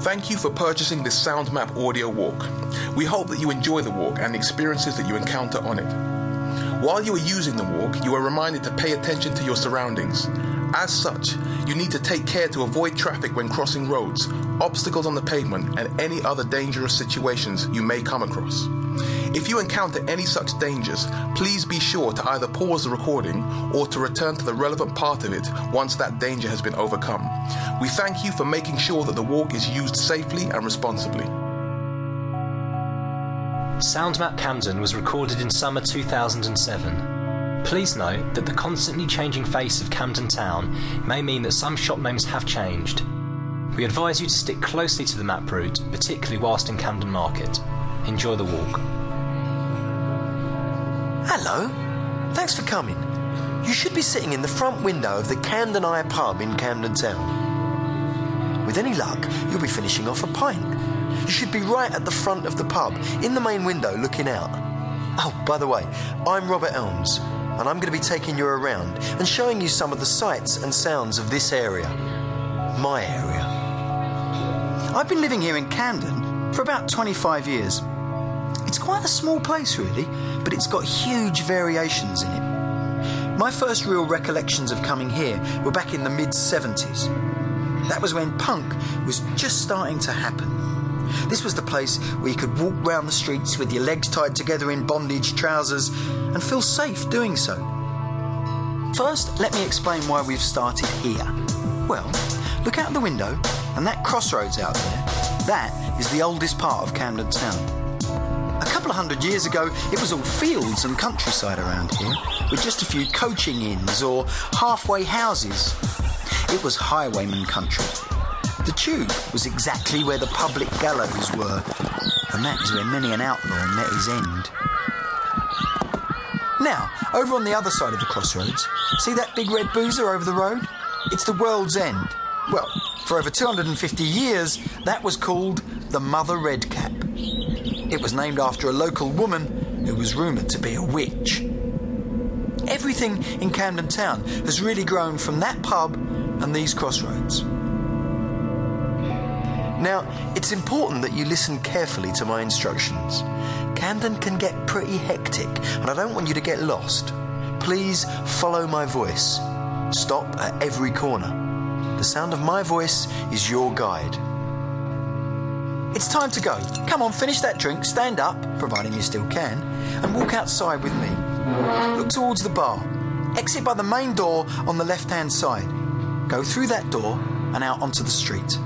Thank you for purchasing this SoundMap audio walk. We hope that you enjoy the walk and the experiences that you encounter on it. While you are using the walk, you are reminded to pay attention to your surroundings. As such, you need to take care to avoid traffic when crossing roads, obstacles on the pavement, and any other dangerous situations you may come across. If you encounter any such dangers, please be sure to either pause the recording or to return to the relevant part of it once that danger has been overcome. We thank you for making sure that the walk is used safely and responsibly. Soundmap Camden was recorded in summer 2007. Please note that the constantly changing face of Camden Town may mean that some shop names have changed. We advise you to stick closely to the map route, particularly whilst in Camden Market. Enjoy the walk. Hello. Thanks for coming. You should be sitting in the front window of the Camden Eye pub in Camden Town. With any luck, you'll be finishing off a pint. You should be right at the front of the pub, in the main window looking out. Oh, by the way, I'm Robert Elms, and I'm going to be taking you around and showing you some of the sights and sounds of this area. My area. I've been living here in Camden for about 25 years. It's quite a small place, really, but it's got huge variations in it. My first real recollections of coming here were back in the mid 70s. That was when punk was just starting to happen. This was the place where you could walk round the streets with your legs tied together in bondage trousers and feel safe doing so. First, let me explain why we've started here. Well, look out the window, and that crossroads out there, that is the oldest part of Camden Town. A couple of hundred years ago, it was all fields and countryside around here, with just a few coaching inns or halfway houses. It was highwayman country. The tube was exactly where the public gallows were, and that is where many an outlaw met his end. Now, over on the other side of the crossroads, see that big red boozer over the road? It's the World's End. Well, for over 250 years, that was called the Mother Redcap. It was named after a local woman who was rumoured to be a witch. Everything in Camden Town has really grown from that pub and these crossroads. Now, it's important that you listen carefully to my instructions. Camden can get pretty hectic, and I don't want you to get lost. Please follow my voice. Stop at every corner. The sound of my voice is your guide. It's time to go. Come on, finish that drink, stand up, providing you still can, and walk outside with me. Look towards the bar. Exit by the main door on the left hand side. Go through that door and out onto the street.